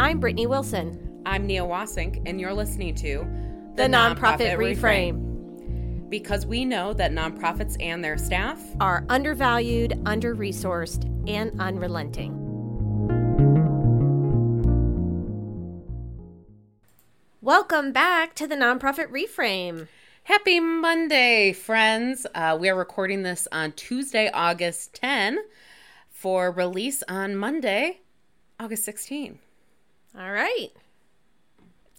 I'm Brittany Wilson. I'm Nia Wasink, and you're listening to The, Nonprofit, Reframe. Because we know that nonprofits and their staff Are undervalued, under resourced, and unrelenting. Welcome back to the Nonprofit Reframe. Happy Monday, friends. Uh, we are recording this on Tuesday, August 10 for release on Monday, August 16. All right.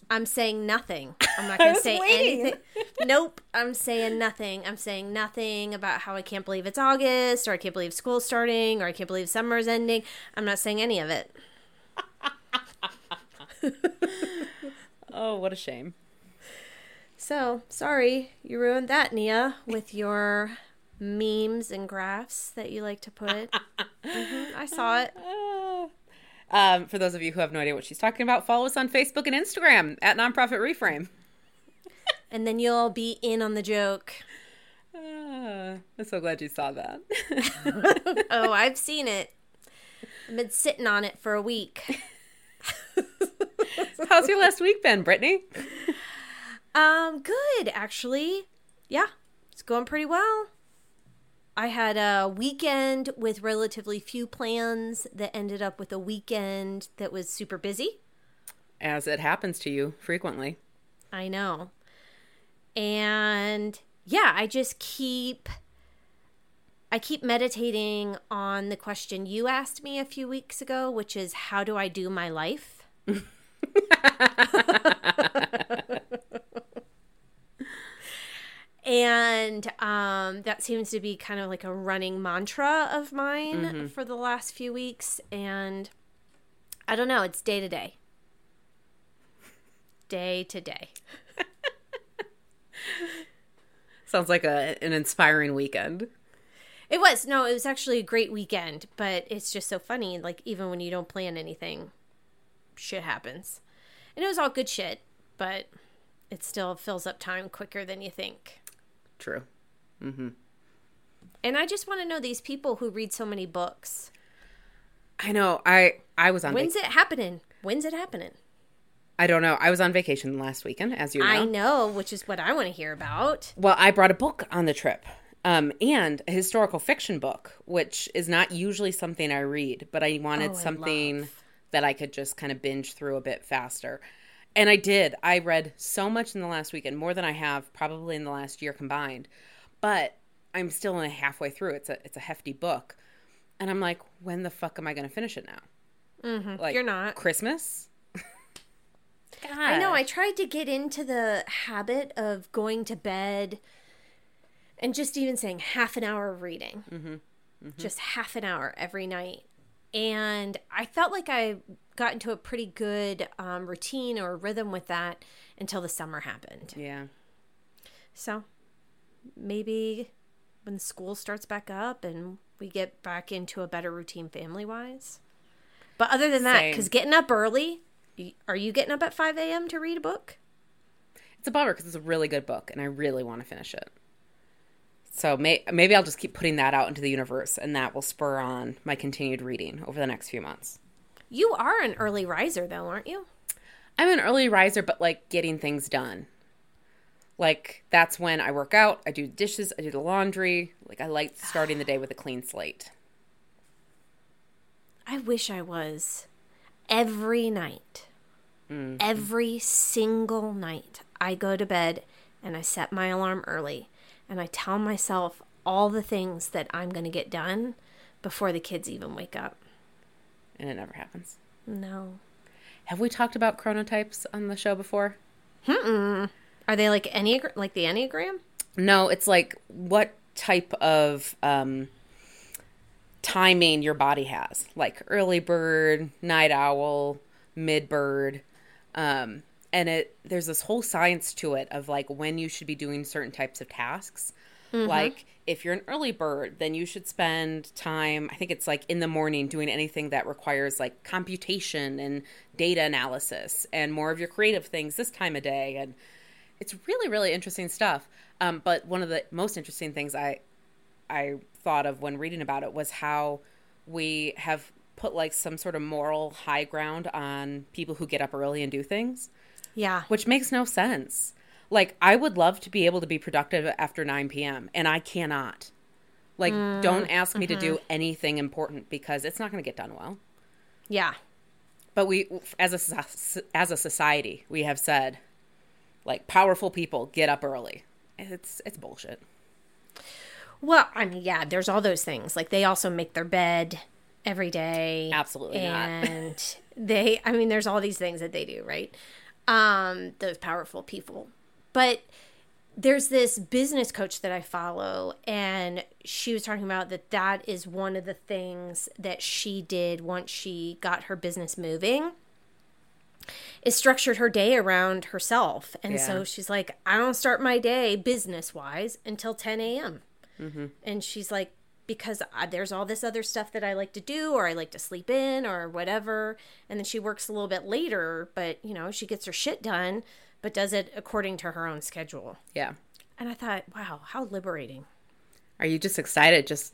I'm saying nothing. I'm not going to say waiting. anything. Nope. I'm saying nothing. I'm saying nothing about how I can't believe it's August or I can't believe school's starting or I can't believe summer's ending. I'm not saying any of it. Oh, what a shame. So, sorry you ruined that, Nia, with your memes and graphs that you like to put. hmm I saw it. Um, for those of you who have no idea what she's talking about, follow us on Facebook and Instagram at Nonprofit Reframe. And then you'll be in on the joke. Uh, I'm so glad you saw that. Oh, I've seen it. I've been sitting on it for a week. How's your last week been, Brittany? Um, good actually. Yeah, it's going pretty well. I had a weekend with relatively few plans that ended up with a weekend that was super busy. As it happens to you frequently. I know. And yeah, I just keep I keep meditating on the question you asked me a few weeks ago, which is how do I do my life? and um, that seems to be kind of like a running mantra of mine for the last few weeks. And i don't know it's day to day. Day to day. Sounds like a, an inspiring weekend. it was. No it was actually a great weekend but it's just so funny like even when you don't plan anything shit happens. And it was all good shit but it still fills up time quicker than you think True. Mm-hmm. and i just want to know these people who read so many books I know. I I was on. when's vac- it happening when's it happening I don't know. I was on vacation last weekend, as you know. I know, which is what I want to hear about. Well, I brought a book on the trip, um, and a historical fiction book, which is not usually something I read, but I wanted Oh, I something love. that I could just kind of binge through a bit faster. And I did. I read so much in the last weekend, more than I have probably in the last year combined. But I'm still only halfway through. It's a it's a hefty book, and I'm like, when the fuck am I going to finish it now? Mm-hmm. Like You're not. Christmas. I know. I tried to get into the habit of going to bed and just even saying half an hour of reading, Mm-hmm. just half an hour every night. And I felt like I got into a pretty good um, routine or rhythm with that until the summer happened. Yeah. So maybe when school starts back up and we get back into a better routine family wise. But other than that, because getting up early, are you getting up at 5 a.m. to read a book? It's a bummer because it's a really good book, and I really want to finish it. So may- maybe I'll just keep putting that out into the universe, and that will spur on my continued reading over the next few months. You are an early riser, though, aren't you? I'm an early riser, but like getting things done. Like that's when I work out, I do dishes, I do the laundry. Like I like starting the day with a clean slate. I wish I was. Every night, mm. every single night, I go to bed and I set my alarm early and I tell myself all the things that I'm going to get done before the kids even wake up. And it never happens. No. Have we talked about chronotypes on the show before? Are they like enneagram, like the enneagram? No, it's like what type of um, timing your body has, like early bird, night owl, mid bird, um, and it there's this whole science to it of like when you should be doing certain types of tasks. Like if you're an early bird, then you should spend time. I think it's like in the morning doing anything that requires like computation and data analysis, and more of your creative things this time of day, and it's really really interesting stuff um, but one of the most interesting things i i thought of when reading about it was how we have put like some sort of moral high ground on people who get up early and do things, Yeah. which makes no sense. Like, I would love to be able to be productive after 9 p.m., and I cannot. Like, mm, don't ask me to mm-hmm. do anything important because it's not going to get done well. Yeah. But we, as a as a society, we have said, like, powerful people get up early. It's it's bullshit. Well, I mean, yeah, there's all those things. Like they also make their bed every day. Absolutely not. and they I mean, there's all these things that they do, right? Um, those powerful people. But there's this business coach that I follow, and she was talking about that that is one of the things that she did once she got her business moving is structured her day around herself. And Yeah. so she's like, I don't start my day business wise until 10 a.m. And she's like, because I, there's all this other stuff that I like to do, or I like to sleep in, or whatever. And then she works a little bit later, but you know, she gets her shit done, but does it according to her own schedule. Yeah. And I thought, wow, how liberating. Are you just excited? Just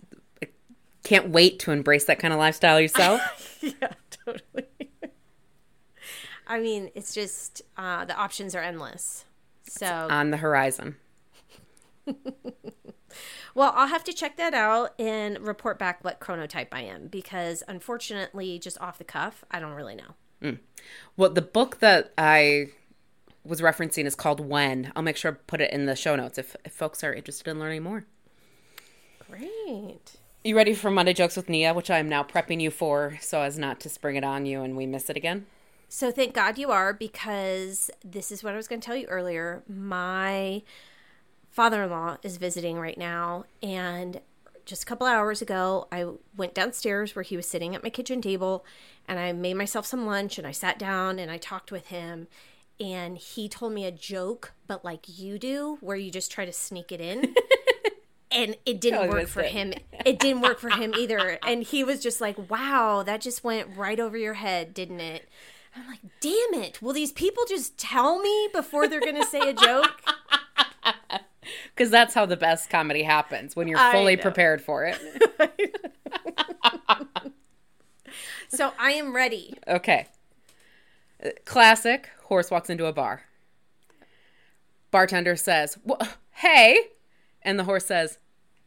can't wait to embrace that kind of lifestyle yourself? yeah, totally. I mean, it's just uh, the options are endless. So, On the horizon. well, I'll have to check that out and report back what chronotype I am because unfortunately, just off the cuff, I don't really know. Hmm. Well, the book that I was referencing is called When. I'll make sure to put it in the show notes if, if folks are interested in learning more. Great. You ready for Monday Jokes with Nia, which I am now prepping you for so as not to spring it on you and we miss it again? So thank God you are because this is what I was going to tell you earlier. My father-in-law is visiting right now and just a couple hours ago I went downstairs where he was sitting at my kitchen table and I made myself some lunch and I sat down and I talked with him and he told me a joke but like you do where you just try to sneak it in. and it didn't Totally work for it. him. It didn't work for him either. And he was just like, "Wow, that just went right over your head, didn't it?" I'm like, "Damn it! Will these people just tell me before they're going to say a joke?" Because that's how the best comedy happens when you're fully prepared for it. So I am ready. Okay. Uh, Classic horse walks into a bar. Bartender says, "Wha- Hey. And the horse says,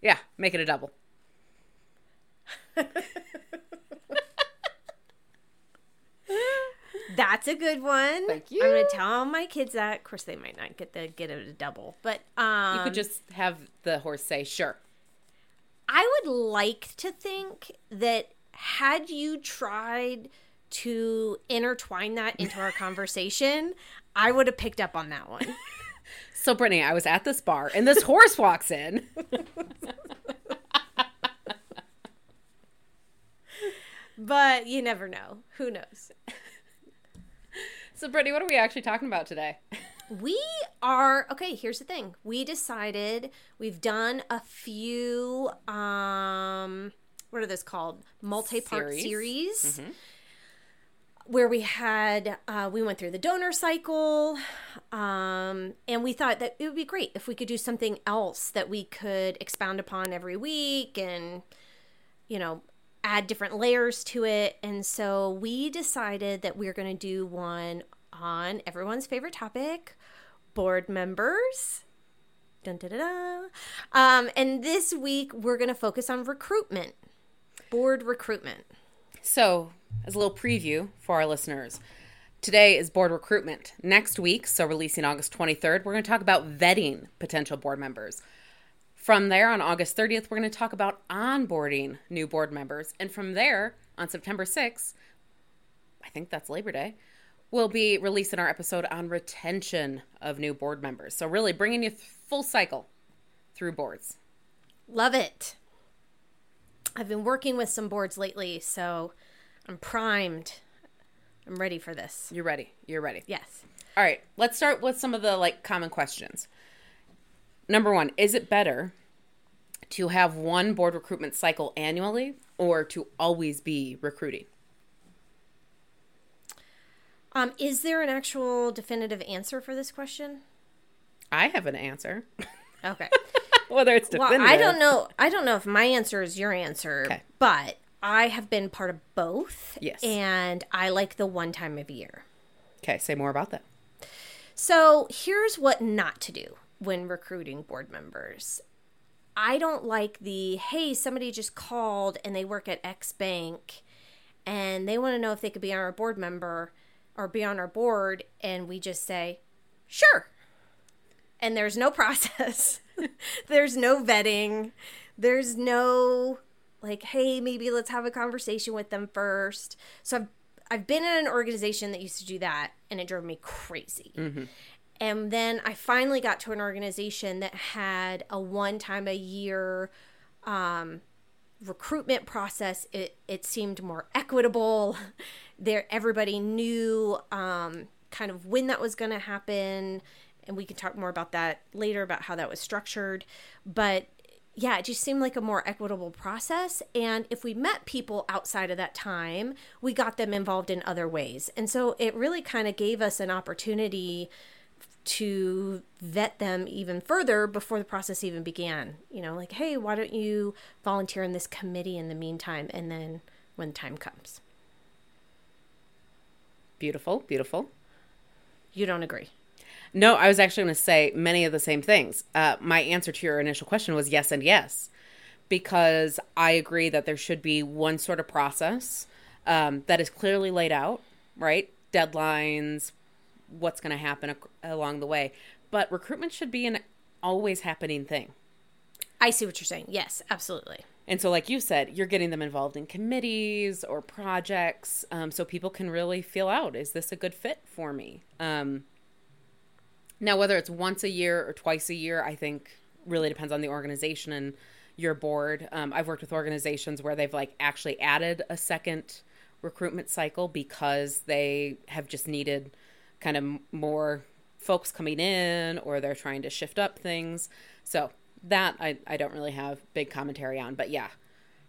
Yeah, make it a double. That's a good one. Thank you. I'm gonna tell all my kids that. Of course, they might not get the get it a double, but um, You could just have the horse say, Sure. I would like to think that had you tried to intertwine that into our conversation, I would have picked up on that one. So, Brittany, I was at this bar and this horse walks in. But you never know. Who knows? So, Brittany, what are we actually talking about today? We are okay, here's the thing. We decided we've done a few um what are those called? Multi-part Series. series. Where we had uh, we went through the donor cycle, um, and we thought that it would be great if we could do something else that we could expound upon every week and you know add different layers to it. And so we decided that we're going to do one on everyone's favorite topic board members. Dun, dun, dun, dun. Um, and this week we're going to focus on recruitment, board recruitment. So, as a little preview for our listeners, today is board recruitment. Next week, so releasing August 23rd, we're going to talk about vetting potential board members. From there, on August 30th, we're going to talk about onboarding new board members. And from there, on September 6th, I think that's Labor Day, we'll be releasing our episode on retention of new board members. So, really bringing you full cycle through boards. Love it. I've been working with some boards lately, so I'm primed. I'm ready for this. You're ready. You're ready. Yes. All right, let's start with some of the like common questions. Number one, is it better to have one board recruitment cycle annually or to always be recruiting? Um, is there an actual definitive answer for this question? I have an answer. Okay. Whether it's well. I don't know. I don't know if my answer is your answer, Okay. but I have been part of both. Yes. And I like the one time of year. Okay, say more about that. So here's what not to do when recruiting board members. I don't like the hey, somebody just called and they work at X bank and they want to know if they could be on our board member or be on our board and we just say, "Sure." And there's no process. there's no vetting. There's no like, "Hey, maybe let's have a conversation with them first. So I've I've been in an organization that used to do that and it drove me crazy. Mm-hmm. And then I finally got to an organization that had a one time a year um, recruitment process. It, it seemed more equitable. There, everybody knew um, kind of when that was going to happen. And we can talk more about that later about how that was structured. But yeah, it just seemed like a more equitable process. And if we met people outside of that time, we got them involved in other ways. And so it really kind of gave us an opportunity to vet them even further before the process even began. You know, like, hey, why don't you volunteer in this committee in the meantime? And then when time comes, Beautiful, beautiful. you don't agree. No, I was actually going to say many of the same things. Uh, my answer to your initial question was yes and yes, because I agree that there should be one sort of process um, that is clearly laid out, right? Deadlines, what's going to happen along the way. But recruitment should be an always happening thing. I see what you're saying. Yes, absolutely. And so, like you said, you're getting them involved in committees or projects um, so people can really feel out is this a good fit for me? Um, now, whether it's once a year or twice a year, I think really depends on the organization and your board. Um, I've worked with organizations where they've like actually added a second recruitment cycle because they have just needed kind of more folks coming in or they're trying to shift up things. So that I, I don't really have big commentary on. But yeah,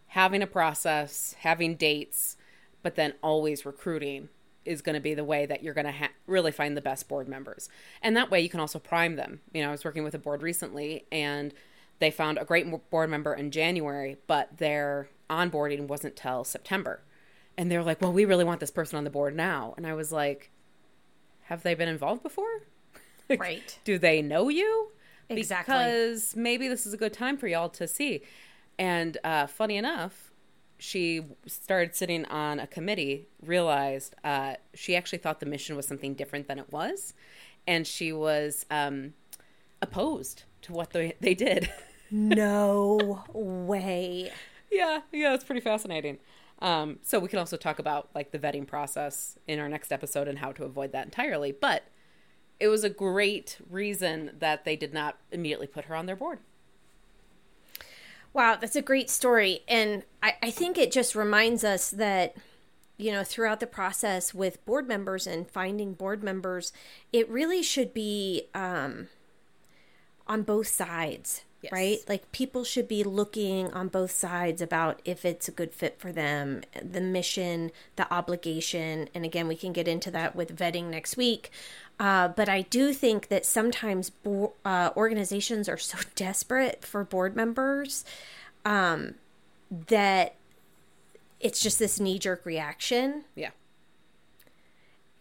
having a process, having dates, but then always recruiting is going to be the way that you're going to ha- really find the best board members. And that way you can also prime them. You know, I was working with a board recently and they found a great board member in January, but their onboarding wasn't till September. And they're like, "Well, we really want this person on the board now." And I was like, "Have they been involved before? Right. Do they know you?" Exactly. Because maybe this is a good time for y'all to see. And uh, funny enough, she started sitting on a committee, realized uh, she actually thought the mission was something different than it was. And she was um, opposed to what they, they did. No way. yeah, yeah, it's pretty fascinating. Um, so we can also talk about like the vetting process in our next episode and how to avoid that entirely. But it was a great reason that they did not immediately put her on their board. Wow, that's a great story. And I, I think it just reminds us that, you know, throughout the process with board members and finding board members, it really should be um, on both sides, Yes. right? Like people should be looking on both sides about if it's a good fit for them, the mission, the obligation. And again, we can get into that with vetting next week. Uh, but I do think that sometimes bo- uh, organizations are so desperate for board members um, that it's just this knee jerk reaction, Yeah.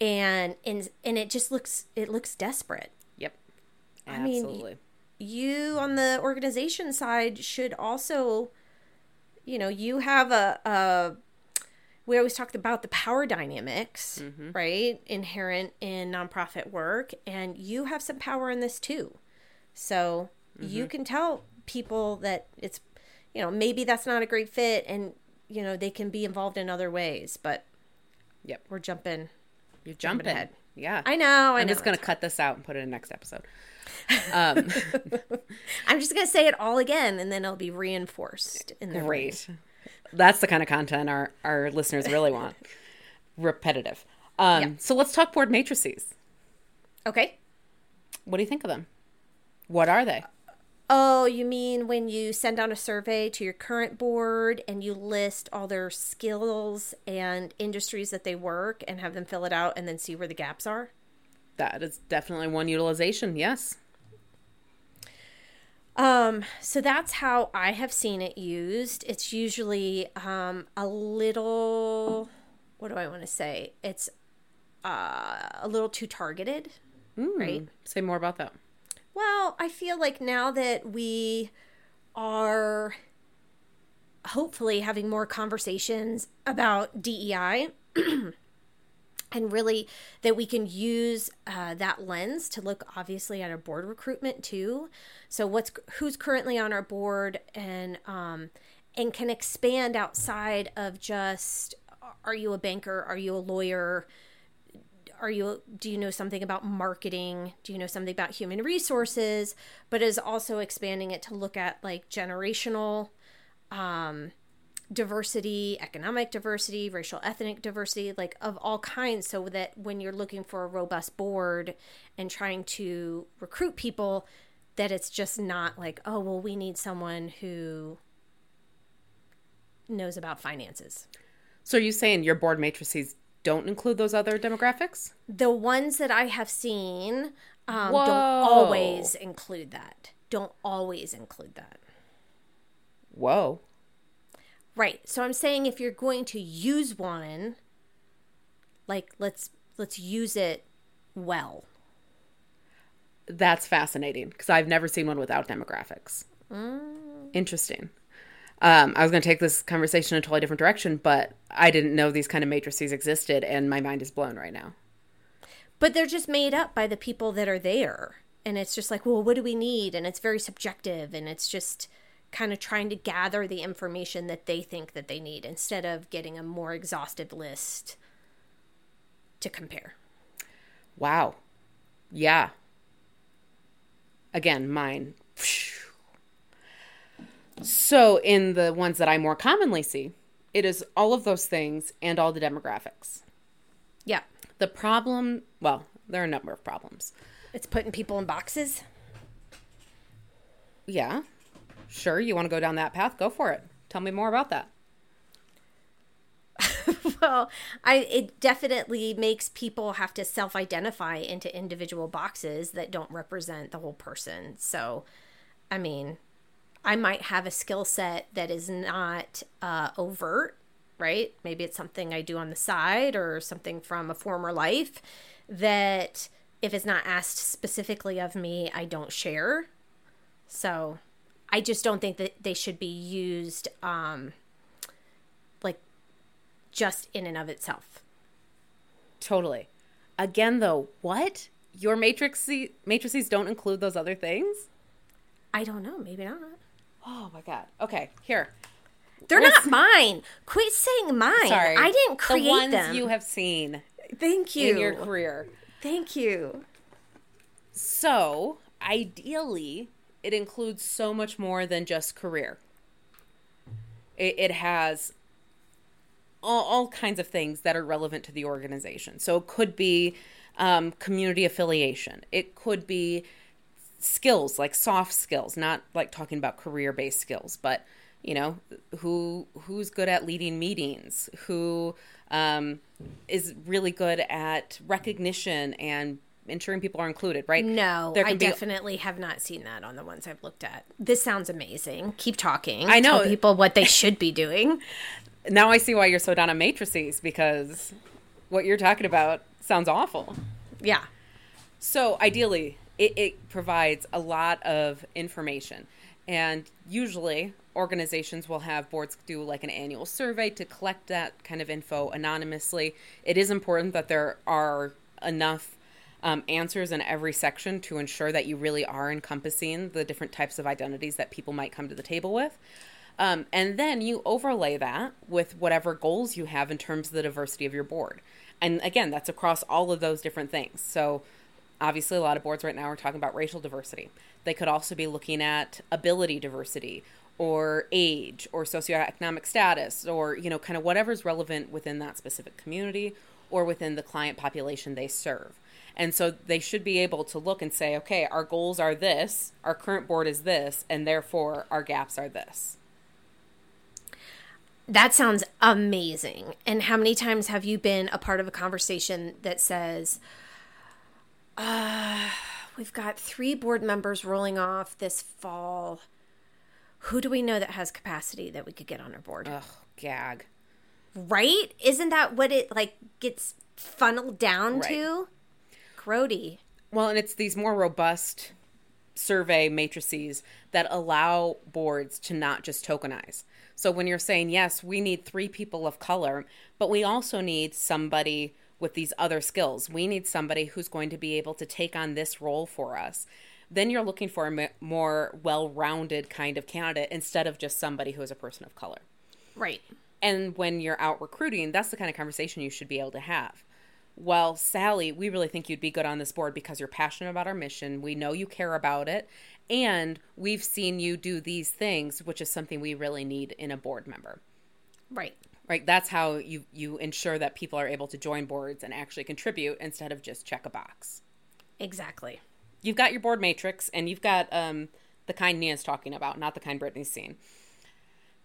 and and and it just looks it looks desperate. Yep. i mean, Absolutely. You on the organization side should also you know you have a, a we always talk about the power dynamics mm-hmm. right inherent in nonprofit work and you have some power in this too so you mm-hmm. can tell people that it's you know maybe that's not a great fit and you know they can be involved in other ways but Yep. we're jumping You're jumping. ahead. Yeah. i know i I'm know just going to cut this out and put it in next episode. Um, i'm just gonna say it all again and then it'll be reinforced in the great. That's the kind of content our, our listeners really want. Repetitive. Um, Yeah. So let's talk board matrices. okay What do you think of them? What are they? Oh, you mean when you send out a survey to your current board and you list all their skills and industries that they work and have them fill it out and then see where the gaps are? That is definitely one utilization. Yes. Um, so that's how I have seen it used. It's usually um, a little, what do I want to say? It's uh, a little too targeted, right? Say more about that. Well, I feel like now that we are hopefully having more conversations about DEI and really that we can use uh, that lens to look obviously at our board recruitment too. So what's who's currently on our board and um, and can expand outside of just are you a banker? Are you a lawyer? are you do you know something about marketing do you know something about human resources but is also expanding it to look at like generational um, diversity economic diversity racial ethnic diversity like of all kinds so that when you're looking for a robust board and trying to recruit people that it's just not like oh well we need someone who knows about finances So are you saying your board matrices don't include those other demographics? the ones that I have seen um, don't always include that. Don't always include that. Whoa. Right. So I'm saying if you're going to use one, like let's let's use it well. That's fascinating because I've never seen one without demographics. Interesting. Um, I was going to take this conversation in a totally different direction, but I didn't know these kind of matrices existed, and my mind is blown right now. But they're just made up by the people that are there. And it's just like, well, what do we need? And it's very subjective and it's just kind of trying to gather the information that they think that they need instead of getting a more exhaustive list to compare. Wow. Yeah. Again, mine. So, in the ones that I more commonly see, it is all of those things and all the demographics. Yeah. The problem, well, there are a number of problems. It's putting people in boxes. Yeah. Sure, you want to go down that path? Go for it. Tell me more about that. well, I it definitely makes people have to self-identify into individual boxes that don't represent the whole person. So, I mean, I might have a skill set that is not uh, overt, right? Maybe it's something I do on the side or something from a former life that if it's not asked specifically of me, I don't share. So, I just don't think that they should be used um, like just in and of itself. Totally. Again, though, what? Your matrix matrices don't include those other things? I don't know. Maybe not. Oh my god. Okay, here. They're Let's- not mine. Quit saying mine. Sorry. I didn't create the ones them. you have seen Thank you. in your career. Thank you. So, ideally, it includes so much more than just career. It, it has all, all kinds of things that are relevant to the organization. So, it could be um, community affiliation, it could be skills like soft skills, not like talking about career based skills, but you know who who's good at leading meetings who um, is really good at recognition and ensuring people are included right No, I be- definitely have not seen that on the ones I've looked at. This sounds amazing. Keep talking. I know. Tell people what they should be doing. now i see why you're so down on matrices because what you're talking about sounds awful Yeah. So ideally, it, it provides a lot of information. And usually, organizations will have boards do like an annual survey to collect that kind of info anonymously. It is important that there are enough um, answers in every section to ensure that you really are encompassing the different types of identities that people might come to the table with. Um, and then you overlay that with whatever goals you have in terms of the diversity of your board. And again, that's across all of those different things. So, obviously, a lot of boards right now are talking about racial diversity. They could also be looking at ability diversity or age or socioeconomic status or, you know, kind of whatever's relevant within that specific community or within the client population they serve. And so they should be able to look and say, okay, our goals are this, our current board is this, and therefore our gaps are this. That sounds amazing. And how many times have you been a part of a conversation that says, uh, we've got three board members rolling off this fall. Who do we know that has capacity that we could get on our board? Ugh, gag. Right? Isn't that what it like gets funneled down Right. to? Grody. Well, and it's these more robust survey matrices that allow boards to not just tokenize. So when you're saying, yes, we need three people of color, but we also need somebody with these other skills. We need somebody who's going to be able to take on this role for us. Then you're looking for a more well rounded kind of candidate instead of just somebody who is a person of color. Right. And when you're out recruiting, that's the kind of conversation you should be able to have. Well, Sally, we really think you'd be good on this board because you're passionate about our mission. We know you care about it. And we've seen you do these things, which is something we really need in a board member. Right. Right? That's how you, you ensure that people are able to join boards and actually contribute instead of just check a box. Exactly. You've got your board matrix and you've got um, the kind Nia's talking about, not the kind Brittany's seen.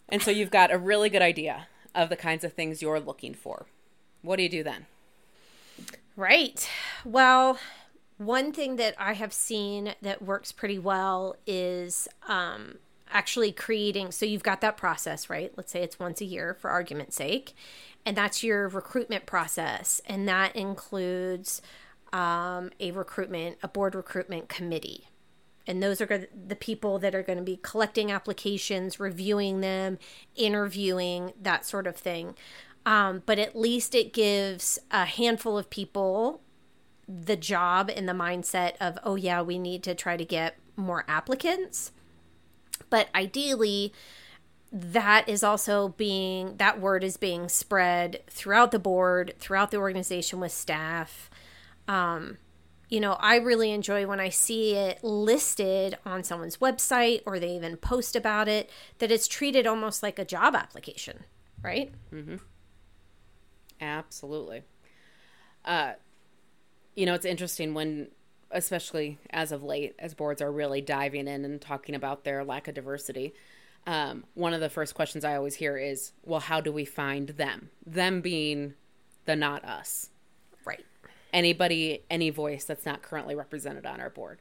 And so you've got a really good idea of the kinds of things you're looking for. What do you do then? Right. Well, one thing that I have seen that works pretty well is um, actually creating. So you've got that process, right? Let's say it's once a year for argument's sake. And that's your recruitment process. And that includes um, a recruitment, a board recruitment committee. And those are the people that are going to be collecting applications, reviewing them, interviewing, that sort of thing. Um, but at least it gives a handful of people the job and the mindset of, oh, yeah, we need to try to get more applicants. But ideally, that is also being, that word is being spread throughout the board, throughout the organization with staff. Um, you know, I really enjoy when I see it listed on someone's website or they even post about it, that it's treated almost like a job application, right? Absolutely. Uh, you know, it's interesting when, especially as of late, as boards are really diving in and talking about their lack of diversity. Um, one of the first questions I always hear is, well, how do we find them? Them being the not us. Right. Anybody, any voice that's not currently represented on our board.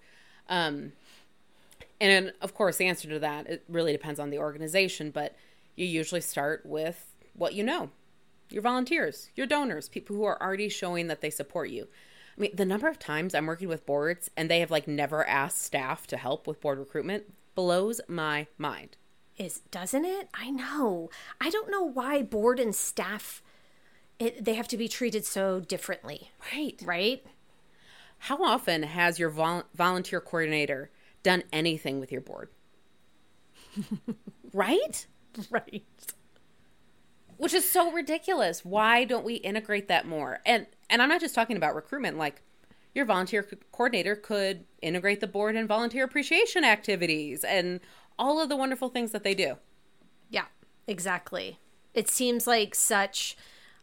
Um, and of course, the answer to that, it really depends on the organization, but you usually start with what you know your volunteers, your donors, people who are already showing that they support you. I mean, the number of times I'm working with boards and they have like never asked staff to help with board recruitment blows my mind. Is doesn't it? I know. I don't know why board and staff it, they have to be treated so differently, Right. right? How often has your vol- volunteer coordinator done anything with your board? right? Right. Which is so ridiculous. Why don't we integrate that more? And and I'm not just talking about recruitment like your volunteer co- coordinator could integrate the board and volunteer appreciation activities and all of the wonderful things that they do. Yeah, exactly. It seems like such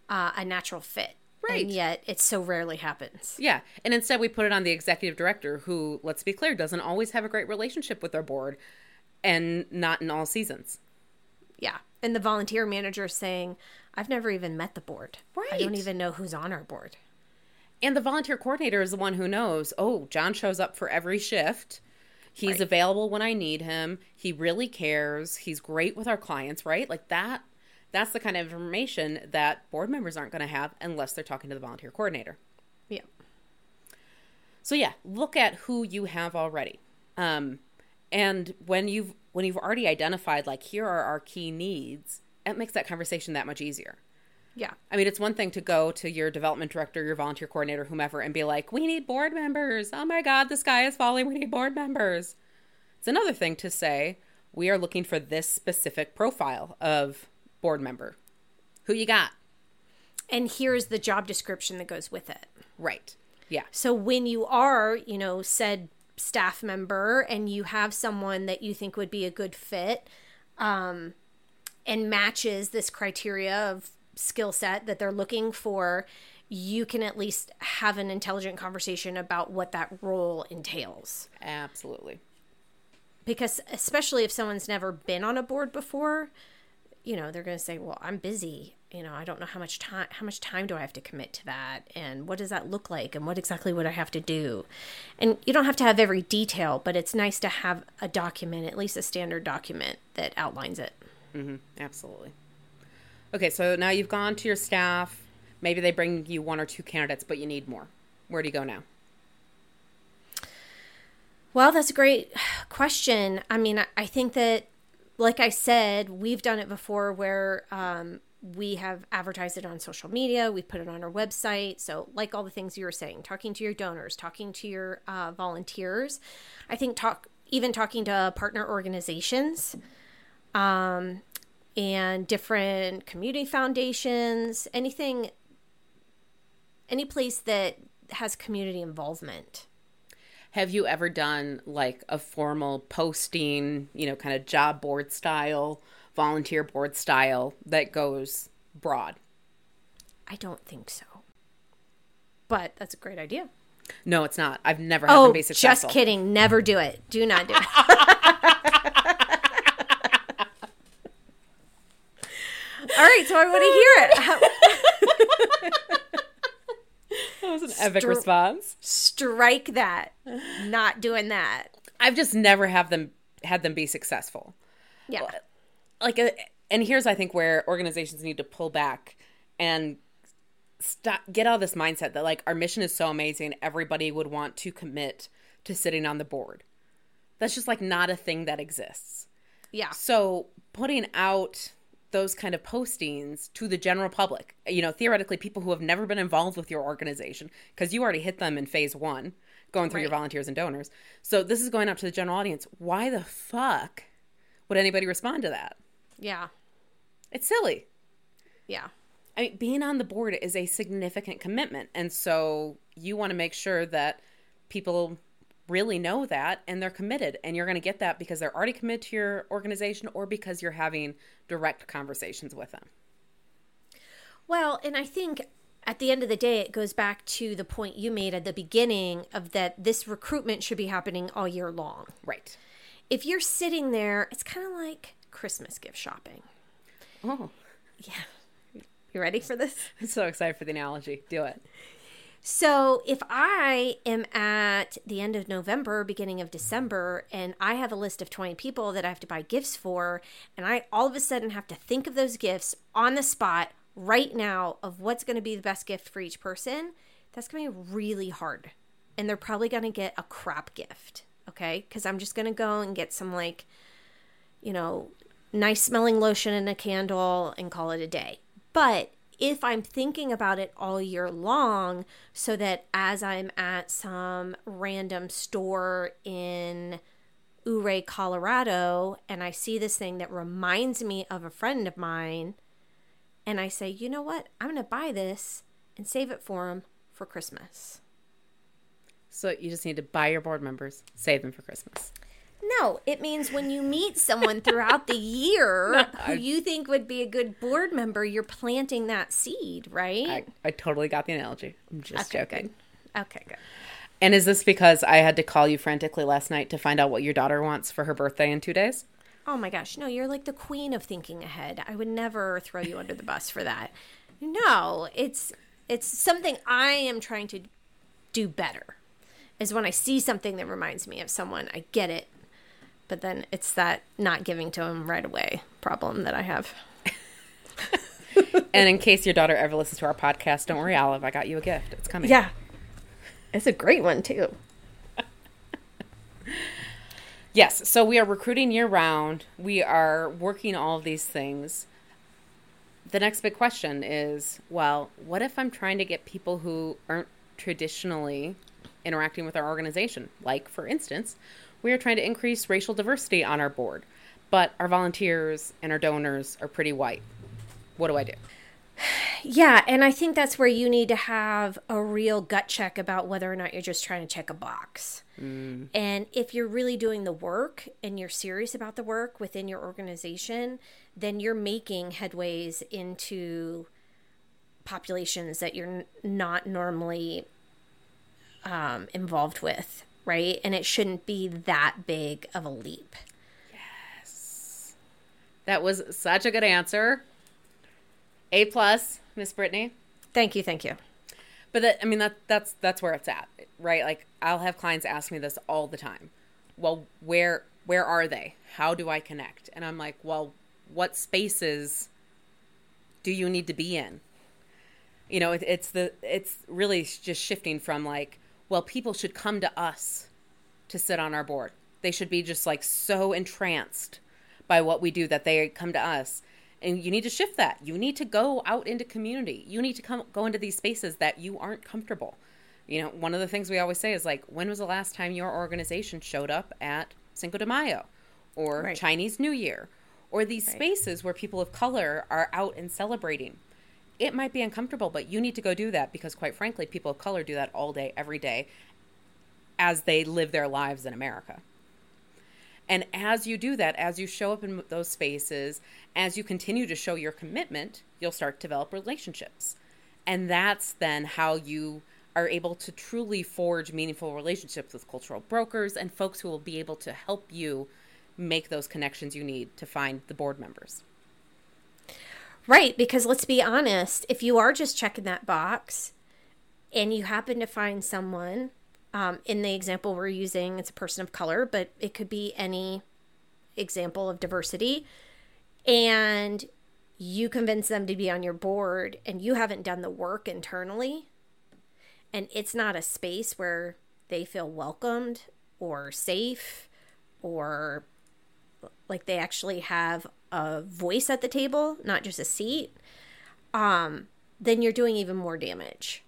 uh, a natural fit. Right. And yet it so rarely happens. Yeah. And instead, we put it on the executive director, who, let's be clear, doesn't always have a great relationship with our board and not in all seasons. Yeah. And the volunteer manager saying, I've never even met the board. Right. I don't even know who's on our board. And the volunteer coordinator is the one who knows, oh, John shows up for every shift. He's Right. available when I need him. He really cares. He's great with our clients, right? Like that. That's the kind of information that board members aren't going to have unless they're talking to the volunteer coordinator. Yeah. So yeah, look at who you have already. Um, and when you've when you've already identified like here are our key needs, it makes that conversation that much easier. Yeah. I mean, it's one thing to go to your development director, your volunteer coordinator, whomever, and be like, "We need board members. Oh my God, the sky is falling. We need board members." It's another thing to say, "We are looking for this specific profile of board member. Who you got?" And here's the job description that goes with it. Right. Yeah. So when you are, you know, said staff member and you have someone that you think would be a good fit um, and matches this criteria of skill set that they're looking for, you can at least have an intelligent conversation about what that role entails. Absolutely. Because especially if someone's never been on a board before, you know, they're going to say, "Well, I'm busy. You know, I don't know how much time how much time do I have to commit to that and what does that look like and what exactly would I have to do?" And you don't have to have every detail, but it's nice to have a document, at least a standard document that outlines it. Mm-hmm. Absolutely. Okay, so now you've gone to your staff. Maybe they bring you one or two candidates, but you need more. Where do you go now? Well, that's a great question. I mean, I think that, like I said, we've done it before where um, we have advertised it on social media, we put it on our website. So, like all the things you were saying, talking to your donors, talking to your uh, volunteers, I think talk even talking to partner organizations. Um, and different community foundations, anything, any place that has community involvement. Have you ever done like a formal posting, you know, kind of job board style, volunteer board style that goes broad? I don't think so. But that's a great idea. No, it's not. I've never had oh, them be successful. Just kidding. Never do it. Do not do it. All right, so I want to hear it. that was an epic response. Strike that. Not doing that. I've just never have them had them be successful. Yeah. Like a, uh, and here's I think where organizations need to pull back and stop get out of this mindset that like our mission is so amazing everybody would want to commit to sitting on the board. That's just like not a thing that exists. Yeah. So putting out those kind of postings to the general public. You know, theoretically, people who have never been involved with your organization, because you already hit them in phase one, going through right. your volunteers and donors. So this is going out to the general audience. Why the fuck would anybody respond to that? Yeah. It's silly. Yeah. I mean, being on the board is a significant commitment. And so you want to make sure that people really know that and they're committed and you're going to get that because they're already committed to your organization or because you're having direct conversations with them well and i think at the end of the day it goes back to the point you made at the beginning of that this recruitment should be happening all year long right if you're sitting there it's kind of like christmas gift shopping. Oh. Yeah. You ready for this? I'm so excited for the analogy. Do it. So if I am at the end of November, beginning of December, and I have a list of 20 people that I have to buy gifts for, and I all of a sudden have to think of those gifts on the spot right now of what's going to be the best gift for each person, that's going to be really hard. And they're probably going to get a crap gift, okay? Because I'm just going to go and get some, like, you know, nice smelling lotion and a candle and call it a day. But if I'm thinking about it all year long, so that as I'm at some random store in Ouray, Colorado, and I see this thing that reminds me of a friend of mine, and I say, you know what? I'm going to buy this and save it for him for Christmas. So you just need to buy your board members, save them for Christmas. No, it means when you meet someone throughout the year no, who you think would be a good board member, you're planting that seed, right? I, I totally got the analogy. I'm just okay, joking. Good. Okay, good. And is this because I had to call you frantically last night to find out what your daughter wants for her birthday in two days? Oh my gosh, no, you're like the queen of thinking ahead. I would never throw you under the bus for that. No, it's it's something I am trying to do better. Is when I see something that reminds me of someone, I get it but then it's that not giving to them right away problem that I have. and in case your daughter ever listens to our podcast, don't worry, Olive. I got you a gift. It's coming. Yeah, it's a great one too. yes. So we are recruiting year round. We are working all of these things. The next big question is, well, what if I'm trying to get people who aren't traditionally interacting with our organization? Like, for instance, we are trying to increase racial diversity on our board, but our volunteers and our donors are pretty white. What do I do? Yeah, and I think that's where you need to have a real gut check about whether or not you're just trying to check a box. Mm. And if you're really doing the work and you're serious about the work within your organization, then you're making headways into populations that you're not normally um, involved with right? And it shouldn't be that big of a leap. Yes. That was such a good answer. A plus, Miss Brittany. Thank you, thank you. But that, I mean that that's that's where it's at, right? Like I'll have clients ask me this all the time. Well, where where are they? How do I connect? And I'm like, well, what spaces do you need to be in? You know, it, it's the it's really just shifting from like, well, people should come to us to sit on our board. They should be just like so entranced by what we do that they come to us and you need to shift that you need to go out into community you need to come go into these spaces that you aren't comfortable you know one of the things we always say is like when was the last time your organization showed up at cinco de mayo or right. chinese new year or these right. spaces where people of color are out and celebrating it might be uncomfortable but you need to go do that because quite frankly people of color do that all day every day as they live their lives in america and as you do that, as you show up in those spaces, as you continue to show your commitment, you'll start to develop relationships. And that's then how you are able to truly forge meaningful relationships with cultural brokers and folks who will be able to help you make those connections you need to find the board members. Right, because let's be honest, if you are just checking that box and you happen to find someone um, in the example we're using, it's a person of color, but it could be any example of diversity. And you convince them to be on your board and you haven't done the work internally. And it's not a space where they feel welcomed or safe or like they actually have a voice at the table, not just a seat. Um, then you're doing even more damage.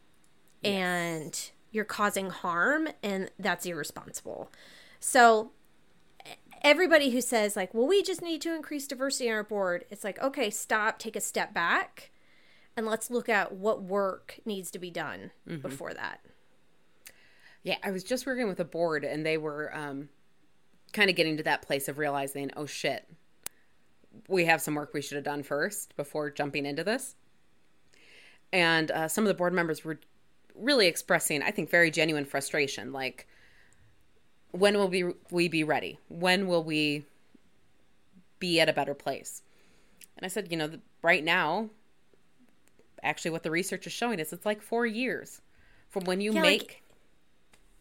Yes. And you're causing harm and that's irresponsible. So everybody who says like, "Well, we just need to increase diversity on our board." It's like, "Okay, stop, take a step back and let's look at what work needs to be done mm-hmm. before that." Yeah, I was just working with a board and they were um kind of getting to that place of realizing, "Oh shit. We have some work we should have done first before jumping into this." And uh, some of the board members were really expressing, I think, very genuine frustration. Like, when will we we be ready? When will we be at a better place? And I said, you know, right now, actually, what the research is showing is it's like four years from when you yeah, make. Like,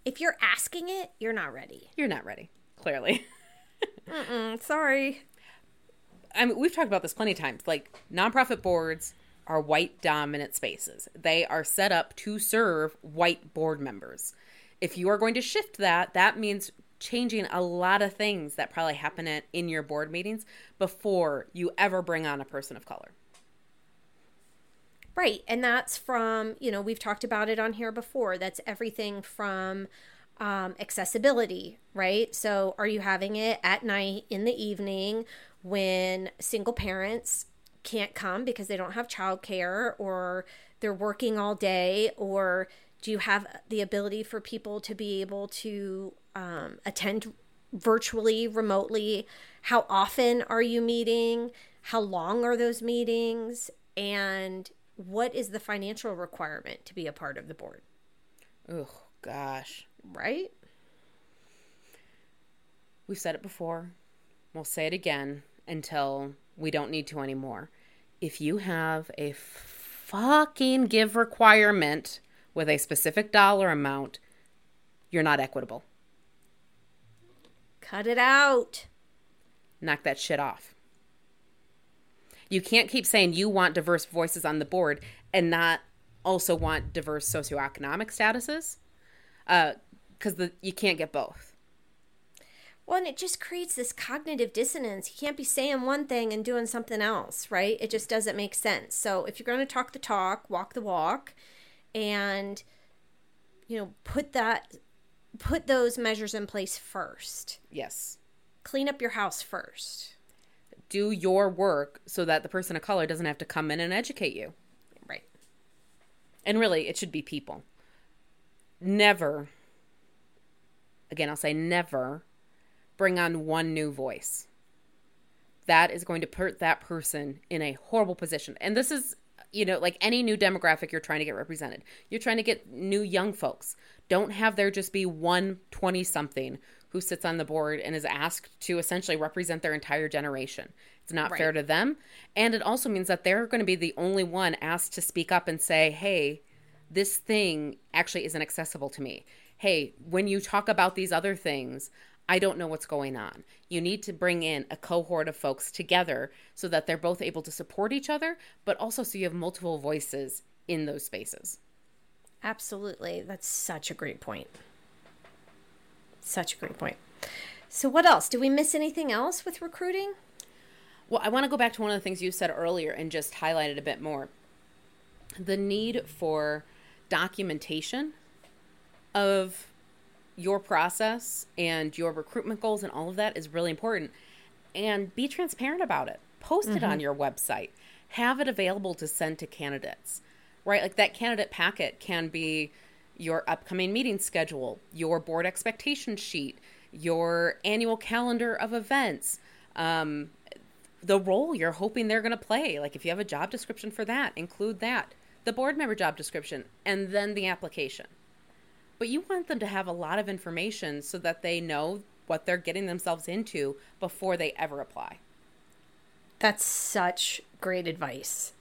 if you're asking it, you're not ready. You're not ready, clearly. sorry. I mean, we've talked about this plenty of times. Like nonprofit boards are white dominant spaces. They are set up to serve white board members. If you are going to shift that, that means changing a lot of things that probably happen at, in your board meetings before you ever bring on a person of color. Right. And that's from, you know, we've talked about it on here before. That's everything from um, accessibility, right? So, are you having it at night in the evening when single parents can't come because they don't have childcare or they're working all day or do you have the ability for people to be able to um, attend virtually remotely? How often are you meeting? How long are those meetings? And what is the financial requirement to be a part of the board? Oh gosh. Right? We've said it before. We'll say it again until we don't need to anymore. If you have a fucking give requirement with a specific dollar amount, you're not equitable. Cut it out. Knock that shit off. You can't keep saying you want diverse voices on the board and not also want diverse socioeconomic statuses because uh, you can't get both. Well, and it just creates this cognitive dissonance. You can't be saying one thing and doing something else, right? It just doesn't make sense. So if you're going to talk the talk, walk the walk, and you know, put that put those measures in place first. Yes. Clean up your house first. Do your work so that the person of color doesn't have to come in and educate you. Right. And really, it should be people. Never, again, I'll say never bring on one new voice. That is going to put that person in a horrible position. And this is, you know, like any new demographic you're trying to get represented. You're trying to get new young folks. Don't have there just be one 20 something who sits on the board and is asked to essentially represent their entire generation. It's not right. fair to them. And it also means that they're going to be the only one asked to speak up and say, hey, this thing actually isn't accessible to me. Hey, when you talk about these other things, I don't know what's going on. You need to bring in a cohort of folks together so that they're both able to support each other, but also so you have multiple voices in those spaces. Absolutely. That's such a great point. Such a great point. So, what else? Did we miss anything else with recruiting? Well, I want to go back to one of the things you said earlier and just highlight it a bit more. The need for documentation of your process and your recruitment goals and all of that is really important. And be transparent about it. Post mm-hmm. it on mm-hmm. your website. Have it available to send to candidates, right? Like that candidate packet can be your upcoming meeting schedule, your board expectation sheet, your annual calendar of events, um, the role you're hoping they're going to play. Like if you have a job description for that, include that, the board member job description, and then the application. But you want them to have a lot of information so that they know what they're getting themselves into before they ever apply. That's such great advice.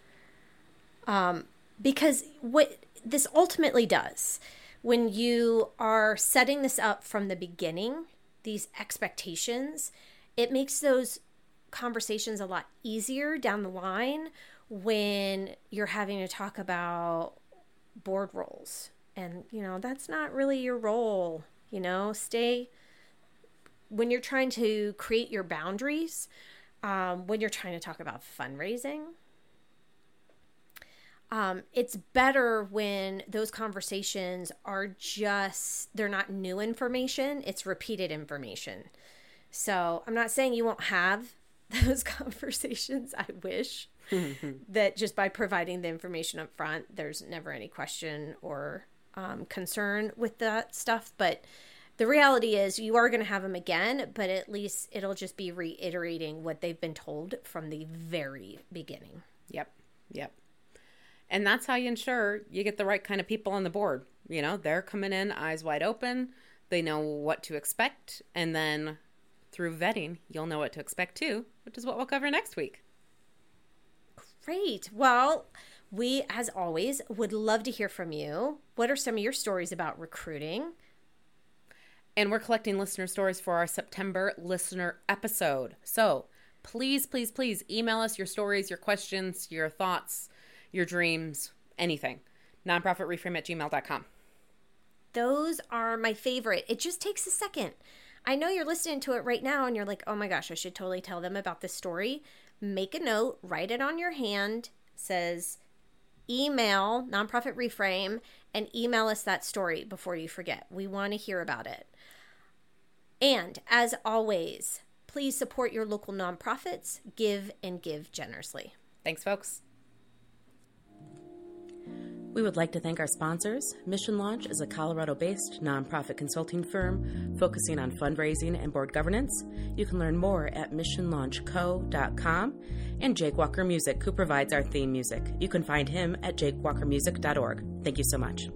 Um, because what this ultimately does when you are setting this up from the beginning, these expectations, it makes those conversations a lot easier down the line when you're having to talk about board roles. And, you know, that's not really your role. You know, stay when you're trying to create your boundaries, um, when you're trying to talk about fundraising, um, it's better when those conversations are just they're not new information it's repeated information so i'm not saying you won't have those conversations i wish that just by providing the information up front there's never any question or um, concern with that stuff but the reality is you are going to have them again but at least it'll just be reiterating what they've been told from the very beginning yep yep and that's how you ensure you get the right kind of people on the board. You know, they're coming in eyes wide open, they know what to expect, and then through vetting, you'll know what to expect too, which is what we'll cover next week. Great. Well, we, as always, would love to hear from you. What are some of your stories about recruiting? And we're collecting listener stories for our September listener episode. So please, please, please email us your stories, your questions, your thoughts your dreams, anything. Nonprofitreframe at gmail.com. Those are my favorite. It just takes a second. I know you're listening to it right now and you're like, oh my gosh, I should totally tell them about this story. Make a note, write it on your hand, says email nonprofit reframe and email us that story before you forget. We want to hear about it. And as always, please support your local nonprofits, give and give generously. Thanks, folks. We would like to thank our sponsors. Mission Launch is a Colorado based nonprofit consulting firm focusing on fundraising and board governance. You can learn more at missionlaunchco.com. And Jake Walker Music, who provides our theme music. You can find him at jakewalkermusic.org. Thank you so much.